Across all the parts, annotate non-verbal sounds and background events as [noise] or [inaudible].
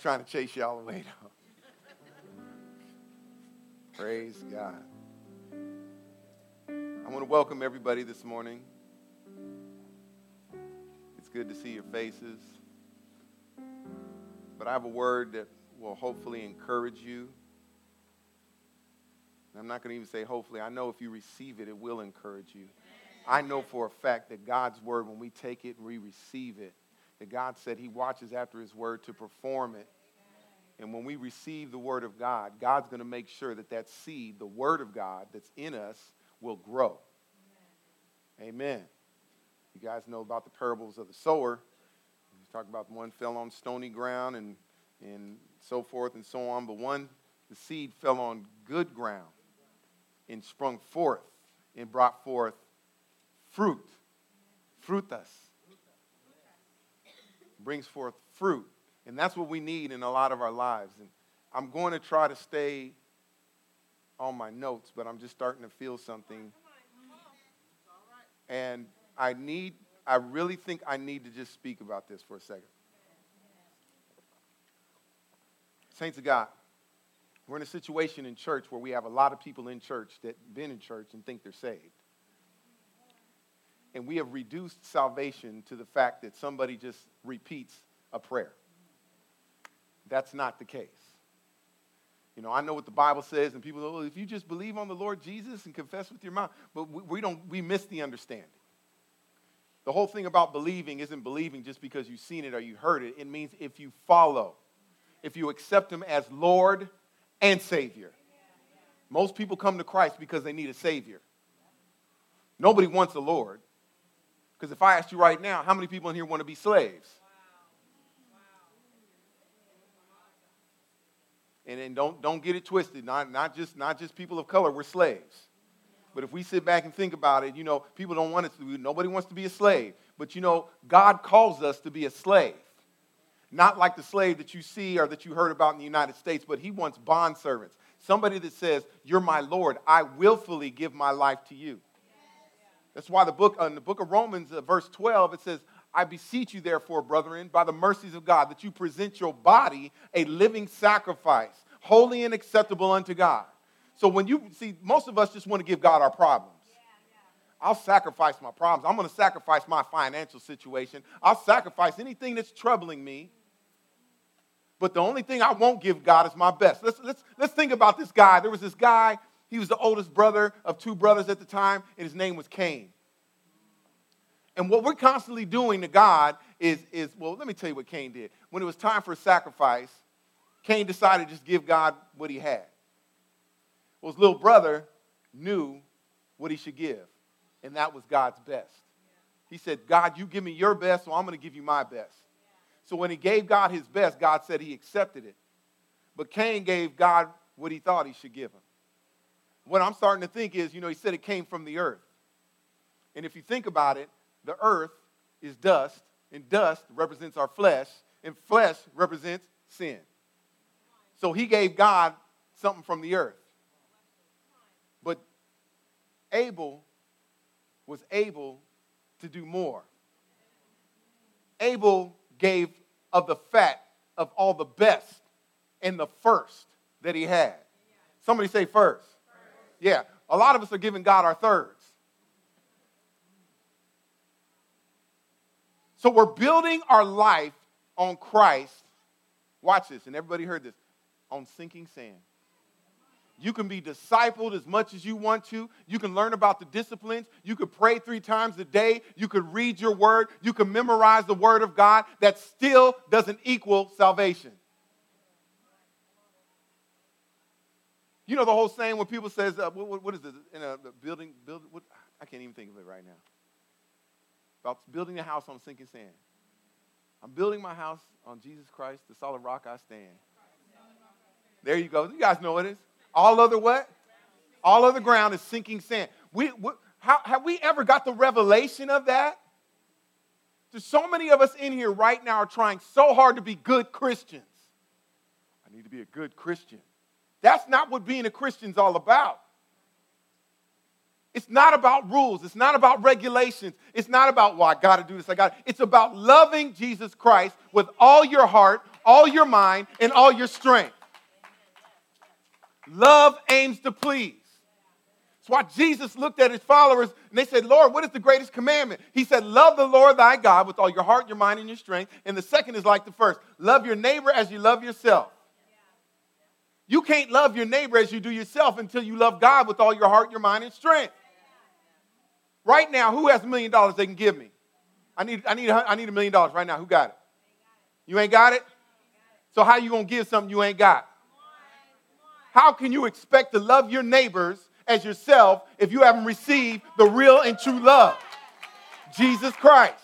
Ain't trying to chase y'all away though. Praise God. I want to welcome everybody this morning. It's good to see your faces. But I have a word that will hopefully encourage you. I'm not going to even say hopefully. I know if you receive it, it will encourage you. I know for a fact that God's word, when we take it and we receive it, that God said he watches after his word to perform it. And when we receive the word of God, God's going to make sure that that seed, the word of God that's in us, will grow. Amen. You guys know about the parables of the sower. We talk about one fell on stony ground and, and so forth and so on. But one, the seed fell on good ground and sprung forth and brought forth fruit. Frutas. Brings forth fruit. And that's what we need in a lot of our lives. And I'm going to try to stay on my notes, but I'm just starting to feel something. And I need, I really think I need to just speak about this for a second. Saints of God, we're in a situation in church where we have a lot of people in church that have been in church and think they're saved. And we have reduced salvation to the fact that somebody just repeats a prayer. That's not the case. You know, I know what the Bible says, and people go, well, if you just believe on the Lord Jesus and confess with your mouth, but we, we don't, we miss the understanding. The whole thing about believing isn't believing just because you've seen it or you heard it. It means if you follow, if you accept Him as Lord and Savior. Most people come to Christ because they need a Savior. Nobody wants a Lord. Because if I asked you right now, how many people in here want to be slaves? And then don't, don't get it twisted. Not, not, just, not just people of color, we're slaves. But if we sit back and think about it, you know, people don't want it to be, nobody wants to be a slave. But you know, God calls us to be a slave. Not like the slave that you see or that you heard about in the United States, but he wants bond servants. Somebody that says, You're my Lord, I willfully give my life to you. That's why the book, in the book of Romans, uh, verse 12, it says, I beseech you, therefore, brethren, by the mercies of God, that you present your body a living sacrifice, holy and acceptable unto God. So when you see, most of us just want to give God our problems. I'll sacrifice my problems. I'm going to sacrifice my financial situation. I'll sacrifice anything that's troubling me. But the only thing I won't give God is my best. Let's, let's, let's think about this guy. There was this guy, he was the oldest brother of two brothers at the time, and his name was Cain. And what we're constantly doing to God is, is, well, let me tell you what Cain did. When it was time for a sacrifice, Cain decided to just give God what he had. Well, his little brother knew what he should give, and that was God's best. He said, God, you give me your best, so I'm going to give you my best. So when he gave God his best, God said he accepted it. But Cain gave God what he thought he should give him. What I'm starting to think is, you know, he said it came from the earth. And if you think about it, the earth is dust, and dust represents our flesh, and flesh represents sin. So he gave God something from the earth. But Abel was able to do more. Abel gave of the fat of all the best and the first that he had. Somebody say first. Yeah, a lot of us are giving God our thirds. So we're building our life on Christ. Watch this, and everybody heard this on sinking sand. You can be discipled as much as you want to. You can learn about the disciplines. You could pray three times a day. You could read your word. You can memorize the word of God. That still doesn't equal salvation. You know the whole saying when people says, uh, what, what is this in a building? Build, what, I can't even think of it right now. About building a house on sinking sand. I'm building my house on Jesus Christ, the solid rock I stand. There you go. You guys know what it is. All other what? All other ground is sinking sand. We, we how, have we ever got the revelation of that? There's so many of us in here right now are trying so hard to be good Christians. I need to be a good Christian. Not what being a Christian's all about. It's not about rules. It's not about regulations. It's not about, well, I got to do this. I got. It's about loving Jesus Christ with all your heart, all your mind, and all your strength. Love aims to please. That's why Jesus looked at his followers and they said, Lord, what is the greatest commandment? He said, Love the Lord thy God with all your heart, your mind, and your strength. And the second is like the first love your neighbor as you love yourself. You can't love your neighbor as you do yourself until you love God with all your heart, your mind, and strength. Right now, who has a million dollars they can give me? I need, I need, I need a million dollars right now. Who got it? You ain't got it? So how you to give something you ain't got? How can you expect to love your neighbors as yourself if you haven't received the real and true love? Jesus Christ.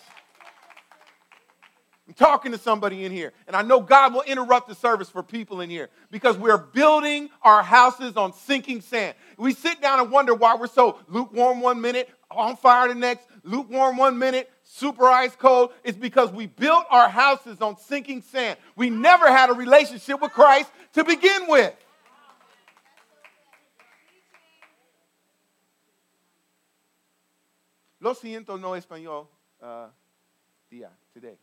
Talking to somebody in here, and I know God will interrupt the service for people in here because we're building our houses on sinking sand. We sit down and wonder why we're so lukewarm one minute, on fire the next, lukewarm one minute, super ice cold. It's because we built our houses on sinking sand. We never had a relationship with Christ to begin with. Lo siento, no español, uh, día, today.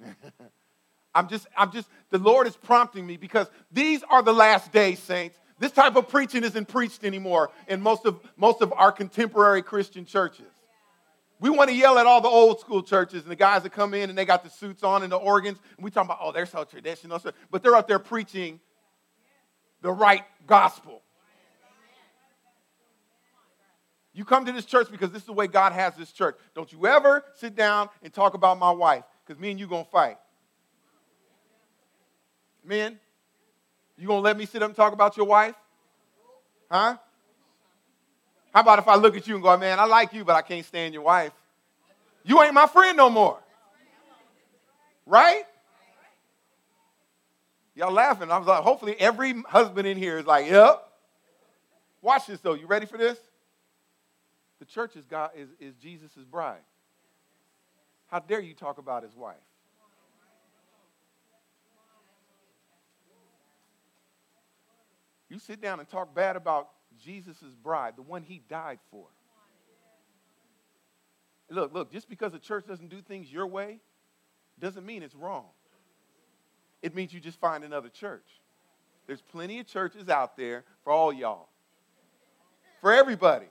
[laughs] I'm just, I'm just, the Lord is prompting me because these are the last days, saints. This type of preaching isn't preached anymore in most of, most of our contemporary Christian churches. We want to yell at all the old school churches and the guys that come in and they got the suits on and the organs. And we talk about, oh, they're so traditional. But they're out there preaching the right gospel. You come to this church because this is the way God has this church. Don't you ever sit down and talk about my wife because me and you going to fight. Men, you gonna let me sit up and talk about your wife? Huh? How about if I look at you and go, man, I like you, but I can't stand your wife? You ain't my friend no more. Right? Y'all laughing. I was like, hopefully every husband in here is like, yep. Watch this though. You ready for this? The church is God is, is Jesus' bride. How dare you talk about his wife? You sit down and talk bad about Jesus' bride, the one he died for. Look, look, just because the church doesn't do things your way doesn't mean it's wrong. It means you just find another church. There's plenty of churches out there for all y'all, for everybody.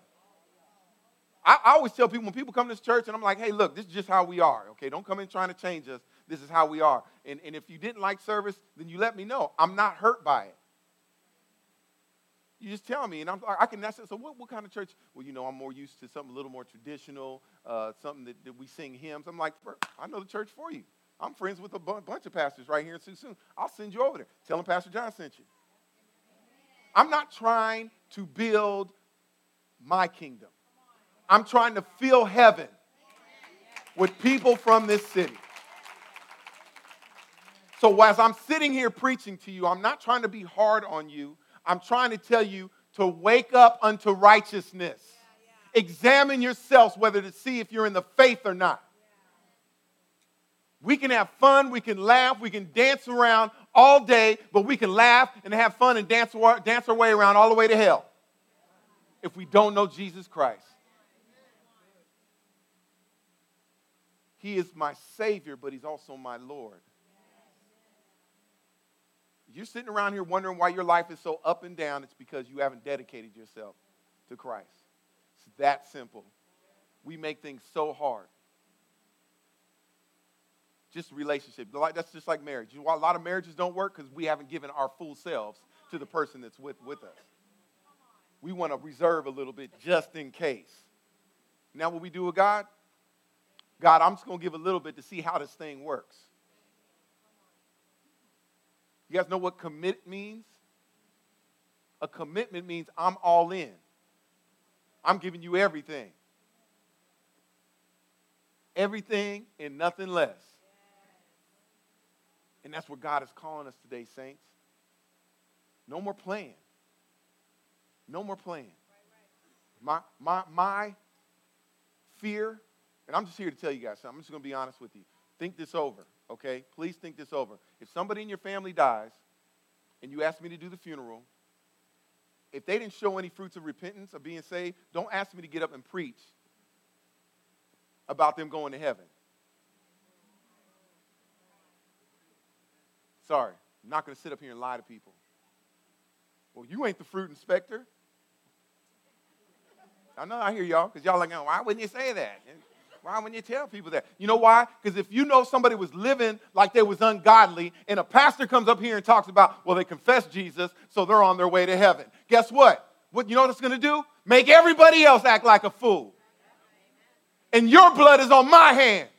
I, I, always tell people when people come to this church and I'm like, hey, look, this is just how we are, okay? Don't come in trying to change us. This is how we are. And, and if you didn't like service, then you let me know. I'm not hurt by it. You just tell me, and I'm, like, I can ask. So, what, what kind of church? Well, you know, I'm more used to something a little more traditional, uh, something that, that, we sing hymns. I'm like, I know the church for you. I'm friends with a bunch of pastors right here in Suisun. I'll send you over there. Tell them Pastor John sent you. I'm not trying to build my kingdom. I'm trying to fill heaven with people from this city. So, as I'm sitting here preaching to you, I'm not trying to be hard on you. I'm trying to tell you to wake up unto righteousness. Examine yourselves whether to see if you're in the faith or not. We can have fun, we can laugh, we can dance around all day, but we can laugh and have fun and dance, dance our way around all the way to hell if we don't know Jesus Christ. He is my Savior, but He's also my Lord. You're sitting around here wondering why your life is so up and down, it's because you haven't dedicated yourself to Christ. It's that simple. We make things so hard. Just relationship. That's just like marriage. You know a lot of marriages don't work? Because we haven't given our full selves to the person that's with, with us. We want to reserve a little bit just in case. Now, what we do with God? God, I'm just going to give a little bit to see how this thing works. You guys know what commit means? A commitment means I'm all in. I'm giving you everything. everything and nothing less. And that's what God is calling us today, saints. No more playing. No more playing. My, my, my fear, and I'm just here to tell you guys something. I'm just going to be honest with you. Think this over, okay? Please think this over. If somebody in your family dies and you ask me to do the funeral, if they didn't show any fruits of repentance of being saved, don't ask me to get up and preach about them going to heaven. Sorry, I'm not going to sit up here and lie to people. Well, you ain't the fruit inspector. I know I hear y'all because y'all like, why wouldn't you say that? Why wouldn't you tell people that? You know why? Because if you know somebody was living like they was ungodly, and a pastor comes up here and talks about, well, they confessed Jesus, so they're on their way to heaven. Guess what? What you know what it's going to do? Make everybody else act like a fool. And your blood is on my hands.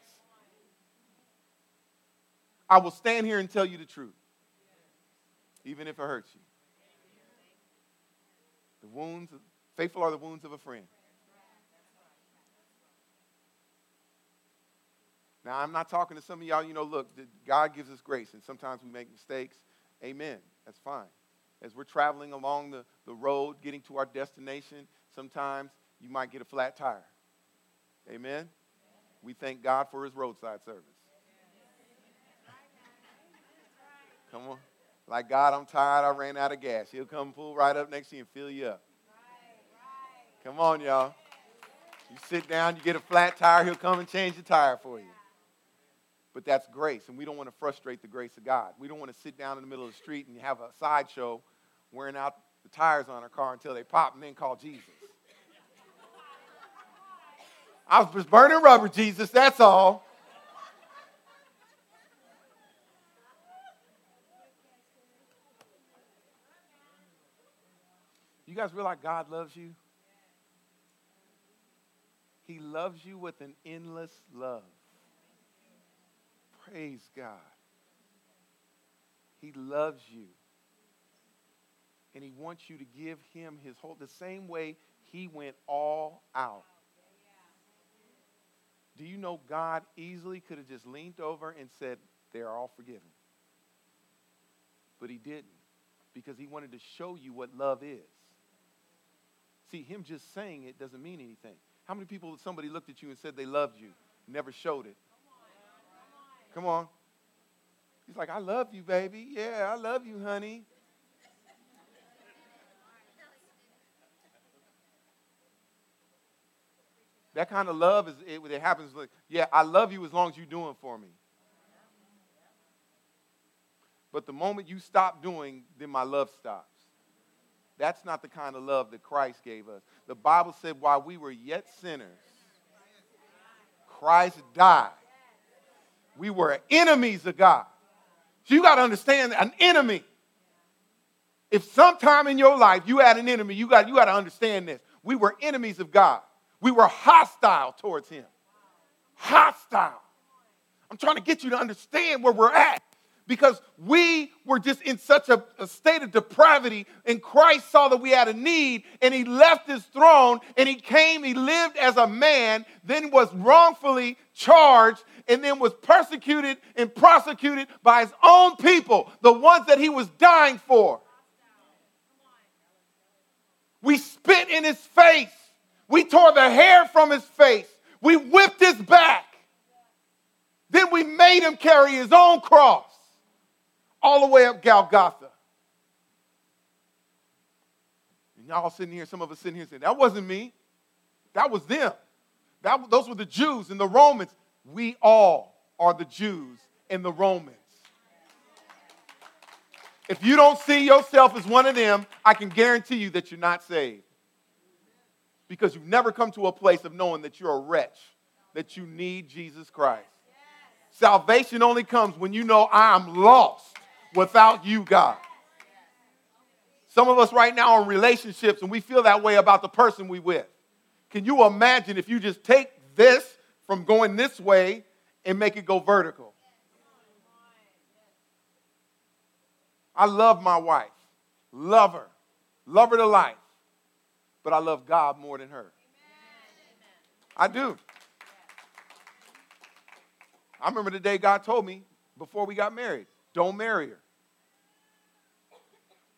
I will stand here and tell you the truth, even if it hurts you. The wounds, faithful are the wounds of a friend. Now, I'm not talking to some of y'all, you know, look, God gives us grace, and sometimes we make mistakes. Amen. That's fine. As we're traveling along the, the road, getting to our destination, sometimes you might get a flat tire. Amen. We thank God for his roadside service. Come on. Like, God, I'm tired. I ran out of gas. He'll come pull right up next to you and fill you up. Come on, y'all. You sit down, you get a flat tire, he'll come and change the tire for you but that's grace. And we don't want to frustrate the grace of God. We don't want to sit down in the middle of the street and have a sideshow wearing out the tires on our car until they pop and then call Jesus. [laughs] I was just burning rubber, Jesus, that's all. You guys realize God loves you? He loves you with an endless love. Praise God. He loves you. And he wants you to give him his whole, the same way he went all out. Do you know God easily could have just leaned over and said, They're all forgiven? But he didn't because he wanted to show you what love is. See, him just saying it doesn't mean anything. How many people, somebody looked at you and said they loved you, never showed it? Come on. He's like, I love you, baby. Yeah, I love you, honey. That kind of love is it, it happens like, yeah, I love you as long as you're doing for me. But the moment you stop doing, then my love stops. That's not the kind of love that Christ gave us. The Bible said, while we were yet sinners, Christ died we were enemies of God. So you got to understand an enemy. If sometime in your life you had an enemy, you got, you got to understand this. We were enemies of God. We were hostile towards him. Hostile. I'm trying to get you to understand where we're at because we were just in such a, a, state of depravity, and Christ saw that we had a need, and he left his throne, and he came, he lived as a man, then was wrongfully charged, and then was persecuted and prosecuted by his own people, the ones that he was dying for. We spit in his face. We tore the hair from his face. We whipped his back. Then we made him carry his own cross all the way up Golgotha. And y'all sitting here, some of us sitting here saying, that wasn't me. That was them. That, those were the Jews and the Romans. We all are the Jews and the Romans. If you don't see yourself as one of them, I can guarantee you that you're not saved. Because you've never come to a place of knowing that you're a wretch, that you need Jesus Christ. Salvation only comes when you know I am lost without you, God. Some of us right now are in relationships and we feel that way about the person we with. Can you imagine if you just take this from going this way and make it go vertical. I love my wife, love her, love her to life, but I love God more than her. I do. I remember the day God told me before we got married, don't marry her.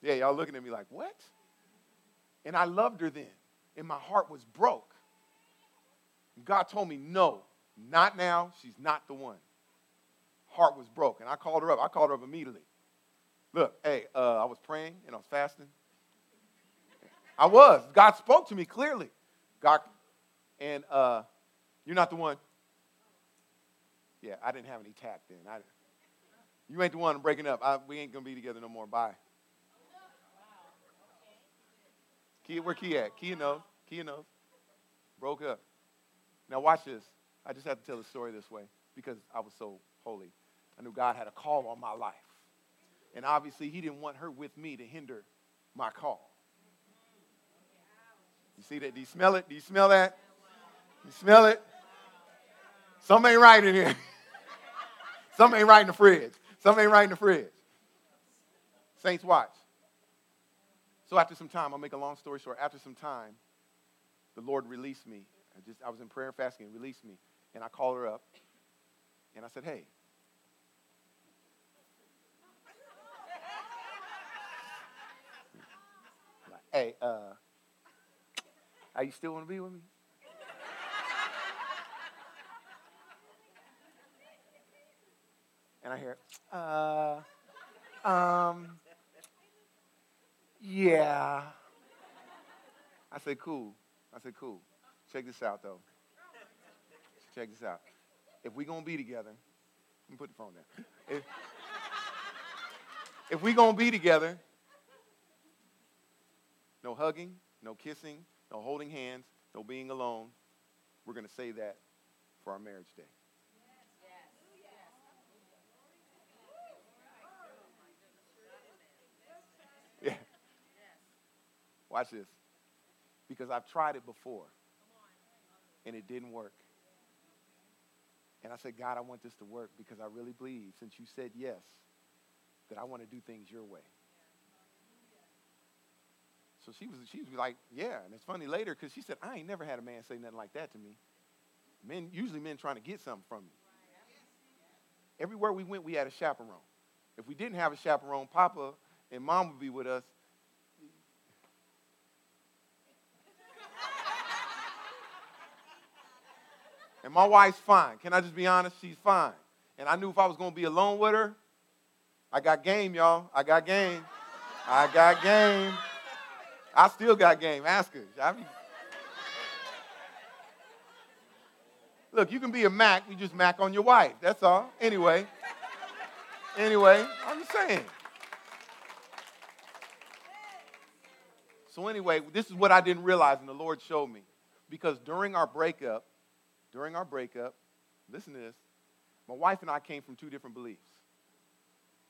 Yeah, y'all looking at me like, what? And I loved her then, and my heart was broke. God told me, no, not now. She's not the one. Heart was broke. And I called her up. I called her up immediately. Look, hey, uh, I was praying and I was fasting. I was. God spoke to me clearly. God, and uh, you're not the one. Yeah, I didn't have any tact then. I, you ain't the one breaking up. I, we ain't gonna be together no more. Bye. Kia, where Kia at? Kia knows. Kia knows. Broke up. Now watch this. I just have to tell the story this way because I was so holy. I knew God had a call on my life. And obviously, He didn't want her with me to hinder my call. You see that? Do you smell it? Do you smell that? You smell it? Something ain't right in here. [laughs] Something ain't right in the fridge. Something ain't right in the fridge. Saints, watch. So after some time, I'll make a long story short. After some time, the Lord released me. I just I was in prayer and fasting and released me. And I called her up and I said, Hey. [laughs] hey, uh, are you still want to be with me? And I hear, uh, um, yeah. I said, cool. I said, cool. Check this out, though. Check this out. If we're going to be together, let me put the phone down. If, if we're going to be together, no hugging, no kissing, no holding hands, no being alone. We're going to say that for our marriage day. Watch this. Because I've tried it before and it didn't work. And I said, God, I want this to work because I really believe, since you said yes, that I want to do things your way. So she was, she was like, yeah. And it's funny later because she said, I ain't never had a man say nothing like that to me. Men, usually men trying to get something from me. Everywhere we went, we had a chaperone. If we didn't have a chaperone, Papa and Mom would be with us. And my wife's fine. Can I just be honest? She's fine. And I knew if I was going to be alone with her, I got game, y'all. I got game. I got game. I still got game. Ask her. I mean, look, you can be a Mac. You just Mac on your wife. That's all. Anyway. Anyway, I'm just saying. So anyway, this is what I didn't realize, and the Lord showed me. Because during our breakup, during our breakup, listen to this, my wife and I came from two different beliefs.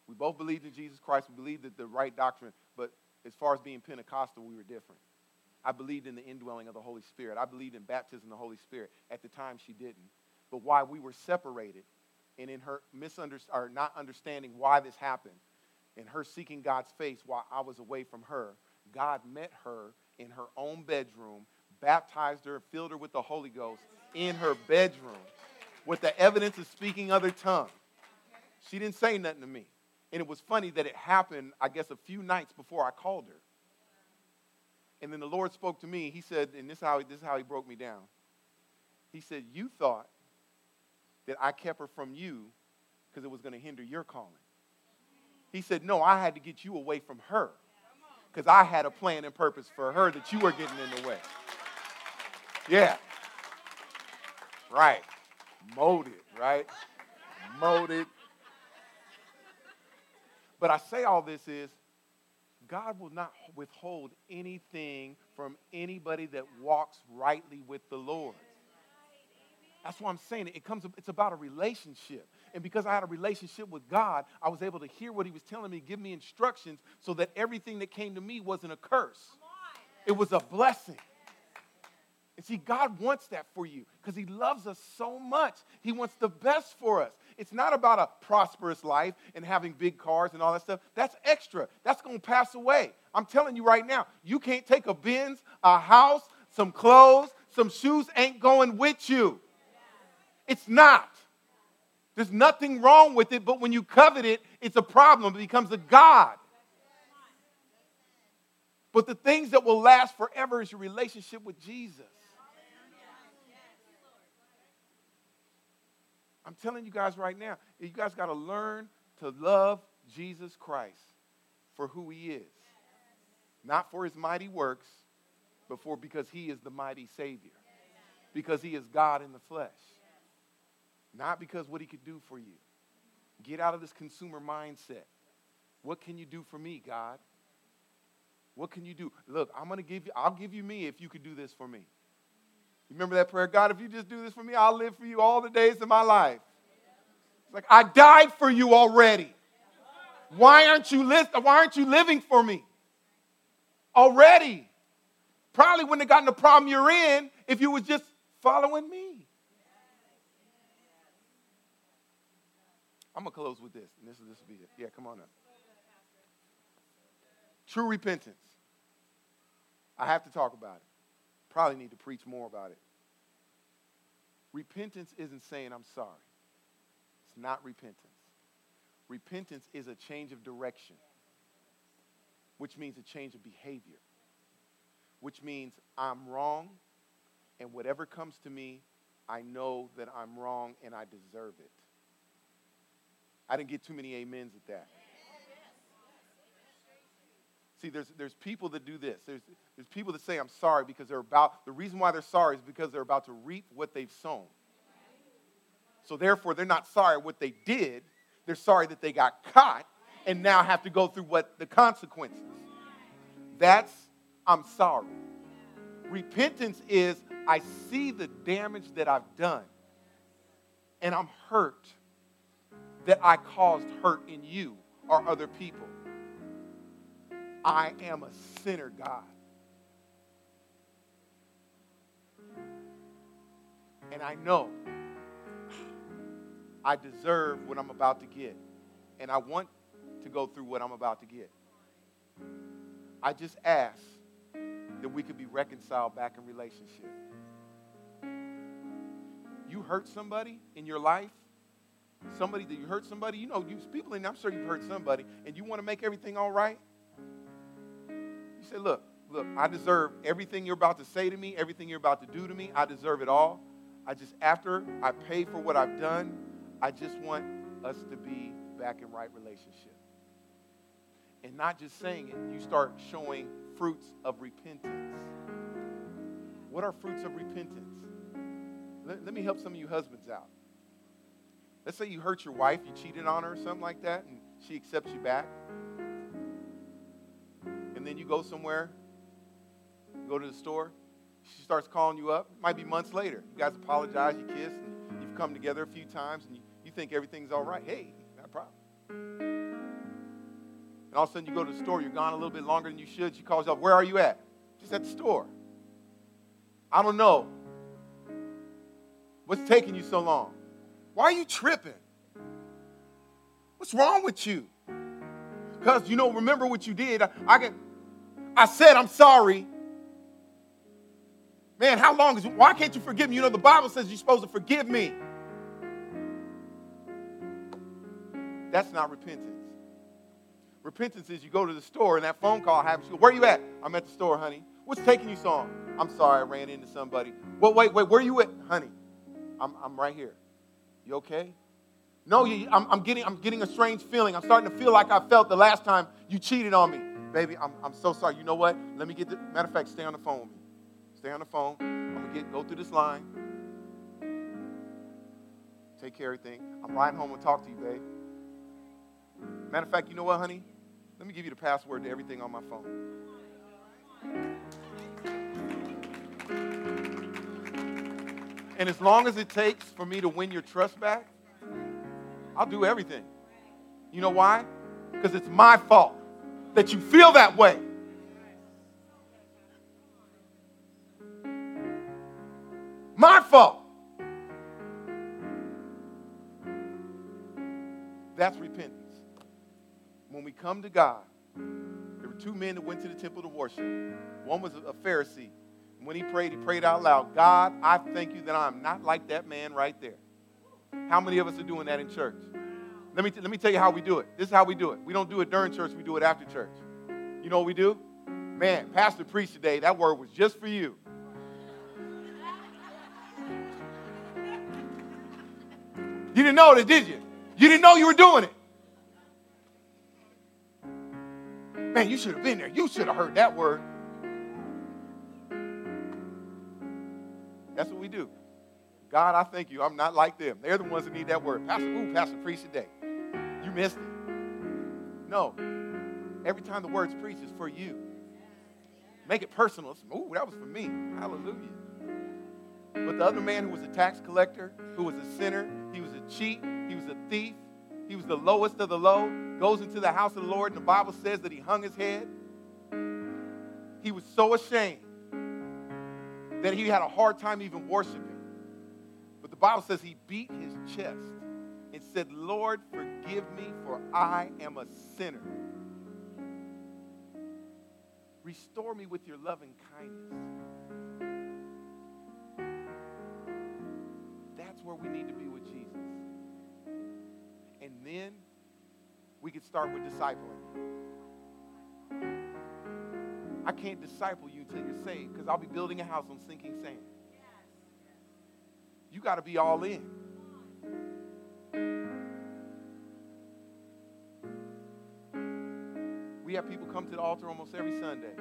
We both believed in Jesus Christ. We believed that the right doctrine, but as far as being Pentecostal, we were different. I believed in the indwelling of the Holy Spirit. I believed in baptism of the Holy Spirit. At the time, she didn't. But why we were separated, and in her misunderstanding or not understanding why this happened, and her seeking God's face while I was away from her, God met her in her own bedroom, baptized her, filled her with the Holy Ghost in her bedroom with the evidence of speaking other tongues. She didn't say nothing to me. And it was funny that it happened, I guess, a few nights before I called her. And then the Lord spoke to me. He said, and this is how, this is how he broke me down. He said, You thought that I kept her from you because it was going to hinder your calling. He said, No, I had to get you away from her because I had a plan and purpose for her that you were getting in the way. Yeah. Right. Molded, right? Molded. But I say all this is God will not withhold anything from anybody that walks rightly with the Lord. That's why I'm saying it. It comes, it's about a relationship. And because I had a relationship with God, I was able to hear what He was telling me, give me instructions so that everything that came to me wasn't a curse. It was a blessing. And see, God wants that for you because He loves us so much. He wants the best for us. It's not about a prosperous life and having big cars and all that stuff. That's extra. That's going to pass away. I'm telling you right now, you can't take a Benz, a house, some clothes, some shoes ain't going with you. It's not. There's nothing wrong with it, but when you covet it, it's a problem. It becomes a God. But the things that will last forever is your relationship with Jesus. I'm telling you guys right now, you guys got to learn to love Jesus Christ for who he is. Not for his mighty works, but for because he is the mighty Savior. Because he is God in the flesh. Not because what he could do for you. Get out of this consumer mindset. What can you do for me, God? What can you do? Look, I'm going to give you, I'll give you me if you could do this for me. Remember that prayer? God, if you just do this for me, I'll live for you all the days of my life. It's like, I died for you already. Why aren't you, li- why aren't you living for me? Already. Probably wouldn't have gotten the problem you're in if you was just following me. I'm going to close with this, and this, is this will be it. Yeah, come on up. True repentance. I have to talk about it. Probably need to preach more about it. Repentance isn't saying I'm sorry. It's not repentance. Repentance is a change of direction, which means a change of behavior, which means I'm wrong, and whatever comes to me, I know that I'm wrong and I deserve it. I didn't get too many amens at that. See, there's, there's people that do this. There's, people that say, I'm sorry because they're about, the reason why they're sorry is because they're about to reap what they've sown. So therefore, they're not sorry what they did. They're sorry that they got caught and now have to go through what the consequences. That's, I'm sorry. Repentance is, I see the damage that I've done and I'm hurt that I caused hurt in you or other people. I am a sinner, God. And I know I deserve what I'm about to get. And I want to go through what I'm about to get. I just ask that we could be reconciled back in relationship. You hurt somebody in your life, somebody that you hurt somebody, you know, you people in I'm sure you've hurt somebody, and you want to make everything all right. You say, look, look, I deserve everything you're about to say to me, everything you're about to do to me. I deserve it all. I just, after I pay for what I've done, I just want us to be back in right relationship. And not just saying it, you start showing fruits of repentance. What are fruits of repentance? Let, let me help some of you husbands out. Let's say you hurt your wife, you cheated on her or something like that, and she accepts you back and then you go somewhere, you go to the store, she starts calling you up. It might be months later. You guys apologize, you kiss, and you've come together a few times, and you, you think everything's all right. Hey, not a problem. And all of a sudden you go to the store, you're gone a little bit longer than you should. She calls you up, Where are you at? Just at the store. I don't know. What's taking you so long? Why are you tripping? What's wrong with you? Because you know, remember what you did. I, I can I said, I'm sorry. Man, how long is it? Why can't you forgive me? You know, the Bible says you're supposed to forgive me. That's not repentance. Repentance is you go to the store and that phone call happens. You go, Where are you at? I'm at the store, honey. What's taking you so long? I'm sorry, I ran into somebody. Well, wait, wait, where are you at? Honey, I'm, I'm right here. You okay? No, you, I'm, I'm, getting, I'm getting a strange feeling. I'm starting to feel like I felt the last time you cheated on me. Baby, I'm, I'm so sorry. You know what? Let me get the matter of fact, stay on the phone with me. Stay on the phone. I'm gonna get go through this line. Take care of everything. I'm riding home and talk to you, babe. Matter of fact, you know what, honey? Let me give you the password to everything on my phone. And as long as it takes for me to win your trust back, I'll do everything. You know why? Because it's my fault that you feel that way. My fault. That's repentance. When we come to God, there were two men that went to the temple to worship. One was a Pharisee. And when he prayed, he prayed out loud God, I thank you that I'm not like that man right there. How many of us are doing that in church? Let me, let me tell you how we do it. This is how we do it. We don't do it during church, we do it after church. You know what we do? Man, Pastor preached today. That word was just for you. You didn't know it, did you? You didn't know you were doing it. Man, you should have been there. You should have heard that word. That's what we do. God, I thank you. I'm not like them. They're the ones that need that word. Pastor, ooh, Pastor preached today. You missed it. No. Every time the word's preached, it's for you. Make it personal. Ooh, that was for me. Hallelujah. But the other man who was a tax collector, who was a sinner, he was cheat, he was a thief, he was the lowest of the low, goes into the house of the Lord, and the Bible says that he hung his head. He was so ashamed that he had a hard time even worshiping. But the Bible says he beat his chest and said, Lord, forgive me, for I am a sinner. Restore me with your loving kindness. That's where we need to be with Jesus. And then we can start with discipling. I can't disciple you until you're saved because I'll be building a house on sinking sand. You got to be all in. We have people come to the altar almost every Sunday.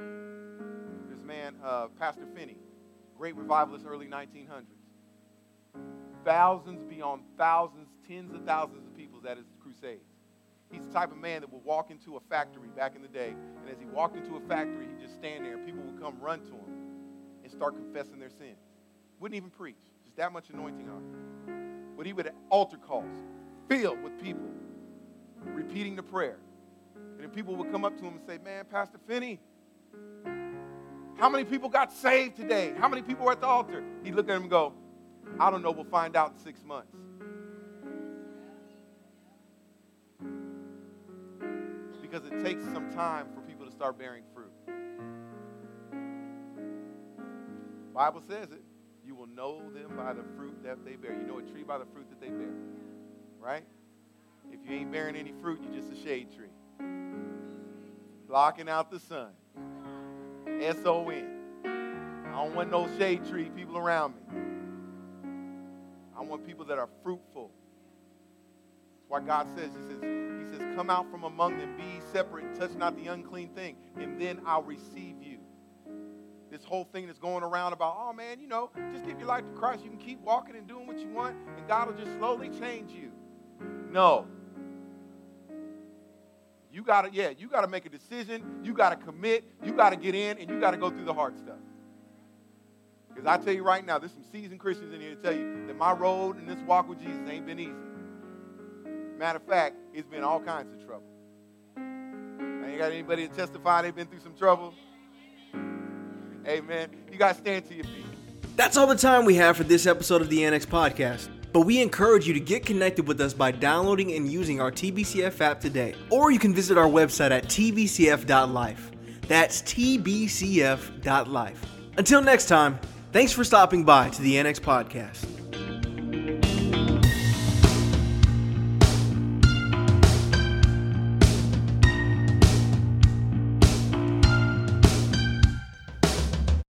This man, uh, Pastor Finney, great revivalist, early 1900s. Thousands beyond thousands, tens of thousands people at his crusades. He's the type of man that would walk into a factory back in the day, and as he walked into a factory, he'd just stand there, and people would come run to him and start confessing their sins. Wouldn't even preach, just that much anointing on him. But he would altar calls filled with people repeating the prayer. And then people would come up to him and say, Man, Pastor Finney, how many people got saved today? How many people were at the altar? He'd look at him and go, I don't know, we'll find out in six months. Because it takes some time for people to start bearing fruit. Bible says it. You will know them by the fruit that they bear. You know a tree by the fruit that they bear. Right? If you ain't bearing any fruit, you're just a shade tree. Blocking out the sun. S-O-N. I don't want no shade tree people around me. I want people that are fruitful. That's why God says, He says, Come out from among them, be separate, touch not the unclean thing, and then I'll receive you. This whole thing that's going around about, oh man, you know, just give your life to Christ. You can keep walking and doing what you want, and God will just slowly change you. No. You gotta, yeah, you gotta make a decision, you gotta commit, you gotta get in, and you gotta go through the hard stuff. Because I tell you right now, there's some seasoned Christians in here to tell you that my road in this walk with Jesus ain't been easy. Matter of fact, he's been all kinds of trouble. I ain't got anybody to testify they've been through some trouble. Amen. You guys stand to your feet. That's all the time we have for this episode of the Annex Podcast. But we encourage you to get connected with us by downloading and using our TBCF app today. Or you can visit our website at tbcf.life. That's tbcf.life. Until next time, thanks for stopping by to the Annex Podcast.